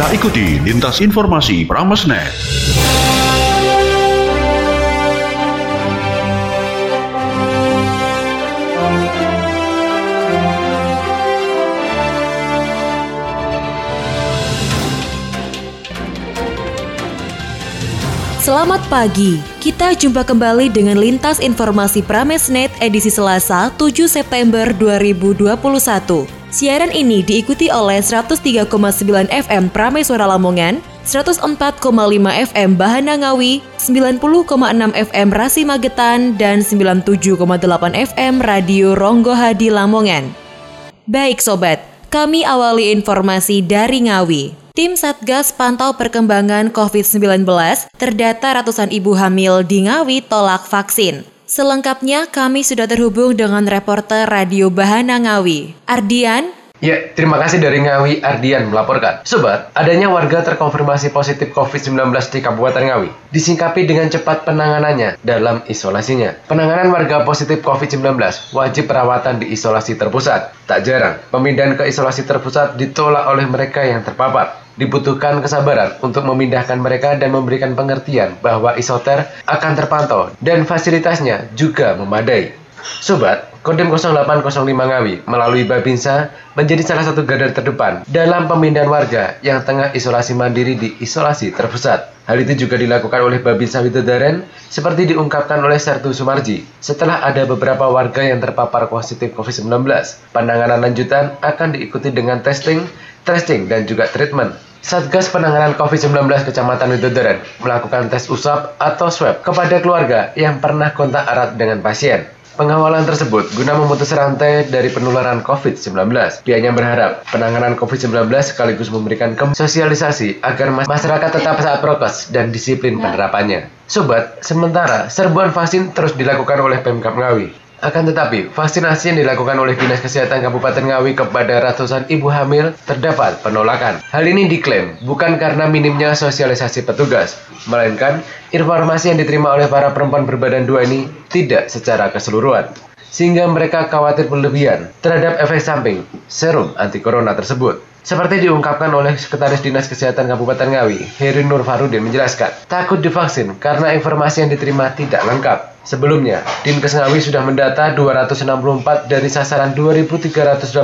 Kita ikuti lintas informasi Pramesnet. Selamat pagi, kita jumpa kembali dengan Lintas Informasi Pramesnet edisi Selasa 7 September 2021. Siaran ini diikuti oleh 103,9 FM Prameswara Lamongan, 104,5 FM Bahana Ngawi, 90,6 FM Rasi Magetan, dan 97,8 FM Radio Ronggo Hadi Lamongan. Baik sobat, kami awali informasi dari Ngawi. Tim Satgas pantau perkembangan COVID-19, terdata ratusan ibu hamil di Ngawi tolak vaksin. Selengkapnya kami sudah terhubung dengan reporter Radio Bahana Ngawi. Ardian, Ya, terima kasih dari Ngawi Ardian melaporkan. Sobat, adanya warga terkonfirmasi positif COVID-19 di Kabupaten Ngawi disingkapi dengan cepat penanganannya dalam isolasinya. Penanganan warga positif COVID-19 wajib perawatan di isolasi terpusat. Tak jarang, pemindahan ke isolasi terpusat ditolak oleh mereka yang terpapar. Dibutuhkan kesabaran untuk memindahkan mereka dan memberikan pengertian bahwa isoter akan terpantau dan fasilitasnya juga memadai. Sobat, Kodim 0805 Ngawi melalui Babinsa menjadi salah satu garda terdepan dalam pemindahan warga yang tengah isolasi mandiri di isolasi terpusat. Hal itu juga dilakukan oleh Babinsa Widodaren seperti diungkapkan oleh Sertu Sumarji. Setelah ada beberapa warga yang terpapar positif COVID-19, penanganan lanjutan akan diikuti dengan testing, tracing, dan juga treatment. Satgas Penanganan COVID-19 Kecamatan Widodaren melakukan tes usap atau swab kepada keluarga yang pernah kontak erat dengan pasien. Pengawalan tersebut guna memutus rantai dari penularan COVID-19. Pihaknya berharap penanganan COVID-19 sekaligus memberikan sosialisasi agar masyarakat tetap saat prokes dan disiplin penerapannya. Sobat, sementara serbuan vaksin terus dilakukan oleh Pemkap Ngawi. Akan tetapi, vaksinasi yang dilakukan oleh Dinas Kesehatan Kabupaten Ngawi kepada ratusan ibu hamil terdapat penolakan. Hal ini diklaim bukan karena minimnya sosialisasi petugas, melainkan informasi yang diterima oleh para perempuan berbadan dua ini tidak secara keseluruhan. Sehingga mereka khawatir berlebihan terhadap efek samping serum anti corona tersebut. Seperti diungkapkan oleh Sekretaris Dinas Kesehatan Kabupaten Ngawi, Heri Nur Farudin menjelaskan, takut divaksin karena informasi yang diterima tidak lengkap. Sebelumnya, Dinkes Ngawi sudah mendata 264 dari sasaran 2.386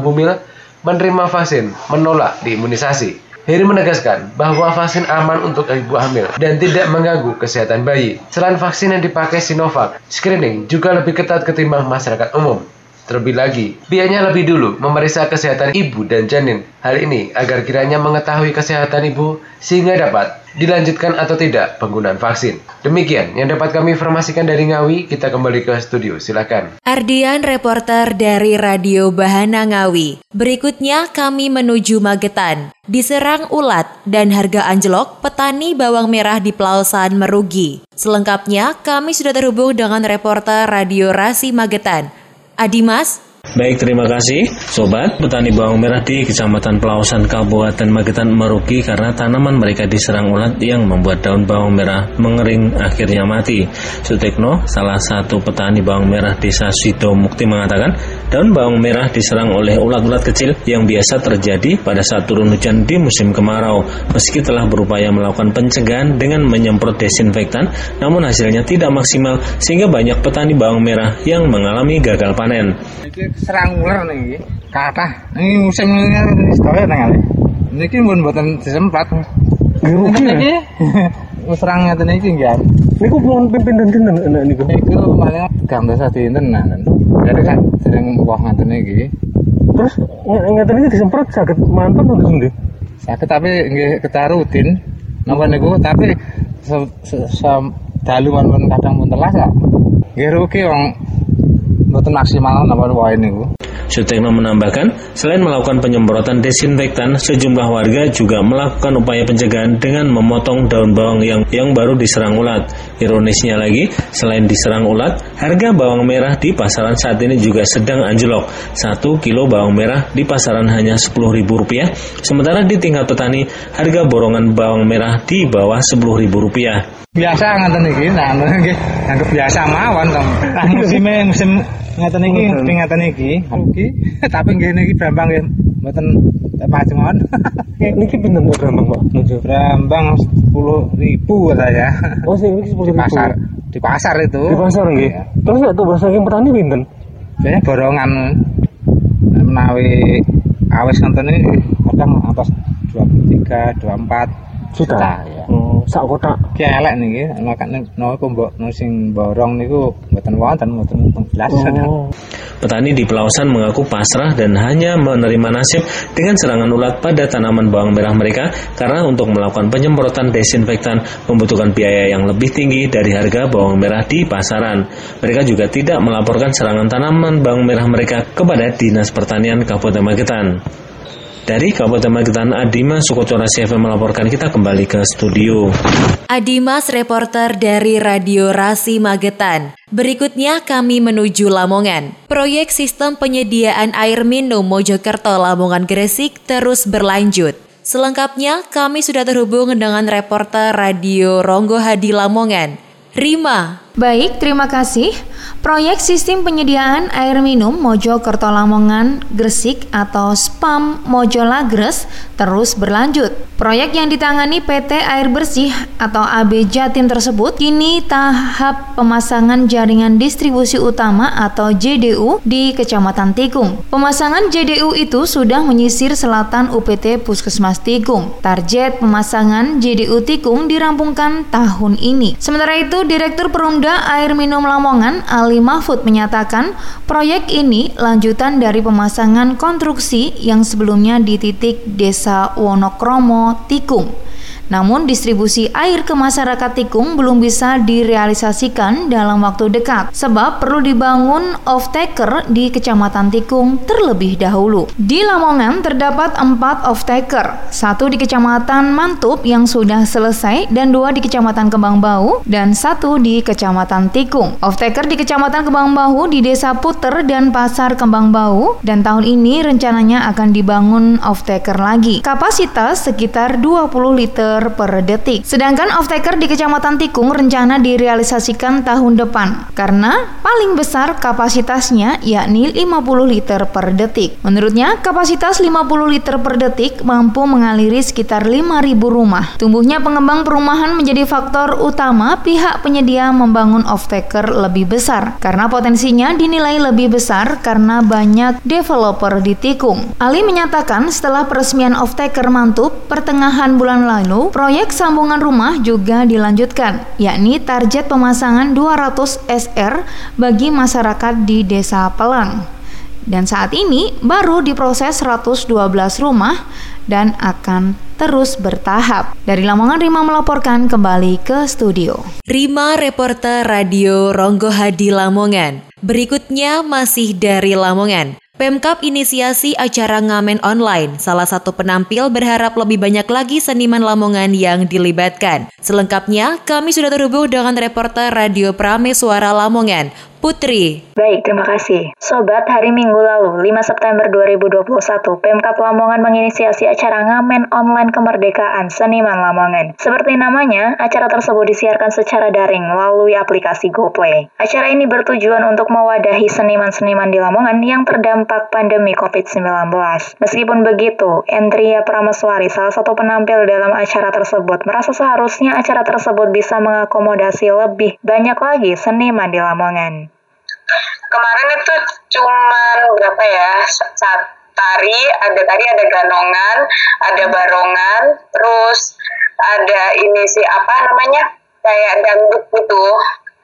bumil menerima vaksin menolak diimunisasi. Heri menegaskan bahwa vaksin aman untuk ibu hamil dan tidak mengganggu kesehatan bayi. Selain vaksin yang dipakai Sinovac, screening juga lebih ketat ketimbang masyarakat umum. Terlebih lagi, pihaknya lebih dulu memeriksa kesehatan ibu dan janin. Hal ini agar kiranya mengetahui kesehatan ibu sehingga dapat dilanjutkan atau tidak penggunaan vaksin. Demikian yang dapat kami informasikan dari Ngawi, kita kembali ke studio, silakan. Ardian, reporter dari Radio Bahana Ngawi. Berikutnya kami menuju Magetan. Diserang ulat dan harga anjlok, petani bawang merah di Pelausan merugi. Selengkapnya, kami sudah terhubung dengan reporter Radio Rasi Magetan. Adimas, Baik, terima kasih. Sobat, petani bawang merah di Kecamatan Pelausan Kabupaten Magetan merugi karena tanaman mereka diserang ulat yang membuat daun bawang merah mengering akhirnya mati. Sutekno, salah satu petani bawang merah desa Sido Mukti mengatakan, daun bawang merah diserang oleh ulat-ulat kecil yang biasa terjadi pada saat turun hujan di musim kemarau. Meski telah berupaya melakukan pencegahan dengan menyemprot desinfektan, namun hasilnya tidak maksimal sehingga banyak petani bawang merah yang mengalami gagal panen serang ular nih. Kata ini musim ini sedaya tengah ini pun buatan disempat. Rugi ini serang ngeten iki nggih Niku pun pimpin dan dinten enak niku. iku paling gambar satu internet jadi kan sering wah ngeten iki Terus ngeten iki disemprot saged mantan untuk sendi. sakit tapi nggih kita rutin napa niku tapi se, se, se dalu pun kadang pun telas kok nggih rugi wong mboten maksimal napa wae niku Sutekno menambahkan, selain melakukan penyemprotan desinfektan, sejumlah warga juga melakukan upaya pencegahan dengan memotong daun bawang yang yang baru diserang ulat. Ironisnya lagi, selain diserang ulat, harga bawang merah di pasaran saat ini juga sedang anjlok. Satu kilo bawang merah di pasaran hanya Rp10.000, sementara di tingkat petani, harga borongan bawang merah di bawah Rp10.000. biasa ngeten iki nah nggih anggap biasa mawon to ah musim musim iki ngeten iki rugi tapi nggih niki Bambang nggih mboten maju mawon. Niki pinten kok Brambang, Pak? Nuju. Brambang 10.000 katanya. Oh, sing niki Di pasar, di pasar itu. Di pasar nggih. Iya. Terus nek tuh saking petani pinten? Biasanya borongan menawi awis ngoten kadang atas 23, 24 Juta. ya. Oh, sak kotak. Ki elek niki, makane napa mbok no sing borong niku mboten wonten, mboten belas. Oh. Petani di Pelausan mengaku pasrah dan hanya menerima nasib dengan serangan ulat pada tanaman bawang merah mereka karena untuk melakukan penyemprotan desinfektan membutuhkan biaya yang lebih tinggi dari harga bawang merah di pasaran. Mereka juga tidak melaporkan serangan tanaman bawang merah mereka kepada Dinas Pertanian Kabupaten Magetan. Dari Kabupaten Magetan, Adima Sukocora CFM melaporkan kita kembali ke studio. Adimas reporter dari Radio Rasi Magetan. Berikutnya kami menuju Lamongan. Proyek sistem penyediaan air minum Mojokerto Lamongan Gresik terus berlanjut. Selengkapnya kami sudah terhubung dengan reporter Radio Ronggo Hadi Lamongan. Rima, Baik, terima kasih. Proyek Sistem Penyediaan Air Minum Mojokerto Lamongan Gresik atau SPAM Mojolagres terus berlanjut. Proyek yang ditangani PT Air Bersih atau AB Jatim tersebut kini tahap pemasangan jaringan distribusi utama atau JDU di Kecamatan Tikung. Pemasangan JDU itu sudah menyisir selatan UPT Puskesmas Tikung. Target pemasangan JDU Tikung dirampungkan tahun ini. Sementara itu, Direktur Perumda Air Minum Lamongan Ali Mahfud menyatakan proyek ini lanjutan dari pemasangan konstruksi yang sebelumnya di titik Desa Wonokromo, Tikung. Namun distribusi air ke masyarakat Tikung belum bisa direalisasikan dalam waktu dekat sebab perlu dibangun off-taker di Kecamatan Tikung terlebih dahulu. Di Lamongan terdapat empat off-taker, satu di Kecamatan Mantup yang sudah selesai dan dua di Kecamatan Kembang Bau dan satu di Kecamatan Tikung. Off-taker di Kecamatan Kembang Bau di Desa Puter dan Pasar Kembang Bau dan tahun ini rencananya akan dibangun off-taker lagi. Kapasitas sekitar 20 liter per detik. Sedangkan off-taker di Kecamatan Tikung rencana direalisasikan tahun depan karena paling besar kapasitasnya yakni 50 liter per detik. Menurutnya, kapasitas 50 liter per detik mampu mengaliri sekitar 5.000 rumah. Tumbuhnya pengembang perumahan menjadi faktor utama pihak penyedia membangun off-taker lebih besar karena potensinya dinilai lebih besar karena banyak developer di Tikung. Ali menyatakan setelah peresmian off-taker mantub pertengahan bulan lalu, proyek sambungan rumah juga dilanjutkan, yakni target pemasangan 200 SR bagi masyarakat di Desa Pelang. Dan saat ini baru diproses 112 rumah dan akan terus bertahap. Dari Lamongan Rima melaporkan kembali ke studio. Rima reporter Radio Ronggo Hadi Lamongan. Berikutnya masih dari Lamongan. Pemkap inisiasi acara ngamen online. Salah satu penampil berharap lebih banyak lagi seniman Lamongan yang dilibatkan. Selengkapnya, kami sudah terhubung dengan reporter Radio Prame Suara Lamongan, Putri. Baik, terima kasih. Sobat, hari Minggu lalu, 5 September 2021, Pemkap Lamongan menginisiasi acara ngamen online kemerdekaan seniman Lamongan. Seperti namanya, acara tersebut disiarkan secara daring melalui aplikasi GoPlay. Acara ini bertujuan untuk mewadahi seniman-seniman di Lamongan yang terdampak pandemi COVID-19. Meskipun begitu, Endria Prameswari, salah satu penampil dalam acara tersebut, merasa seharusnya acara tersebut bisa mengakomodasi lebih banyak lagi seniman di Lamongan kemarin itu cuman berapa ya? Saat tari ada tari ada ganongan ada barongan terus ada ini sih apa namanya? Kayak dangdut gitu.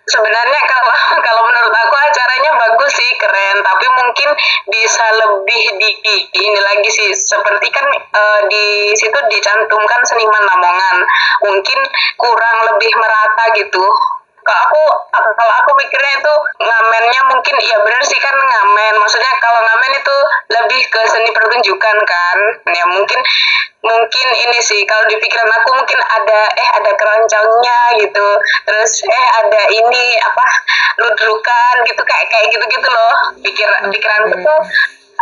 Sebenarnya kalau kalau menurut aku acaranya bagus sih keren. Tapi mungkin bisa lebih di, di ini lagi sih. Seperti kan e, di situ dicantumkan seniman Lamongan. Mungkin kurang lebih merata gitu kalau aku kalau aku pikirnya itu ngamennya mungkin ya benar sih kan ngamen. Maksudnya kalau ngamen itu lebih ke seni pertunjukan kan. Ya mungkin mungkin ini sih kalau di pikiran aku mungkin ada eh ada keroncongnya gitu. Terus eh ada ini apa ludrukan gitu kayak kayak gitu gitu loh. Pikir pikiranku tuh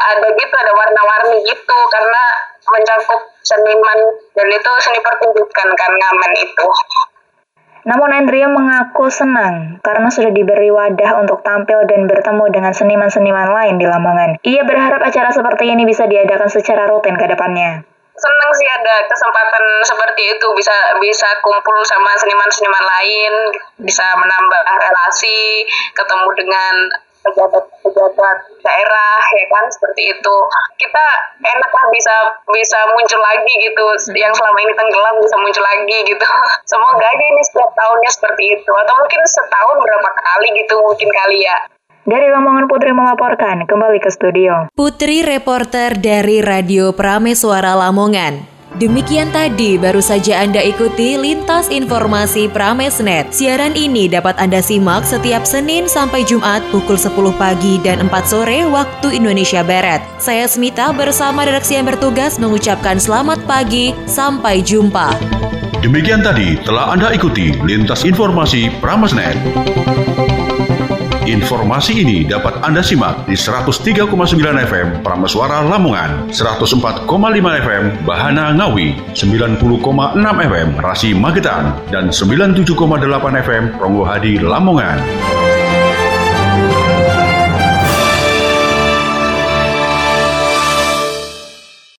ada gitu ada warna-warni gitu. Karena mencakup seniman dan itu seni pertunjukan kan ngamen itu Namun Andrea mengaku senang karena sudah diberi wadah untuk tampil dan bertemu dengan seniman-seniman lain di Lamongan. Ia berharap acara seperti ini bisa diadakan secara rutin ke depannya seneng sih ada kesempatan seperti itu bisa bisa kumpul sama seniman-seniman lain bisa menambah relasi ketemu dengan pejabat-pejabat daerah ya kan seperti itu. Kita enak lah bisa bisa muncul lagi gitu. Yang selama ini tenggelam bisa muncul lagi gitu. Semoga aja ini setiap tahunnya seperti itu. Atau mungkin setahun berapa kali gitu mungkin kali ya. Dari Lamongan Putri melaporkan. Kembali ke studio. Putri reporter dari Radio Prameswara Lamongan. Demikian tadi baru saja Anda ikuti Lintas Informasi Pramesnet. Siaran ini dapat Anda simak setiap Senin sampai Jumat pukul 10 pagi dan 4 sore waktu Indonesia Barat. Saya Smita bersama redaksi yang bertugas mengucapkan selamat pagi, sampai jumpa. Demikian tadi telah Anda ikuti Lintas Informasi Pramesnet. Informasi ini dapat Anda simak di 103,9 FM Prameswara Lamongan, 104,5 FM Bahana Ngawi, 90,6 FM Rasi Magetan, dan 97,8 FM Ronggohadi Lamongan.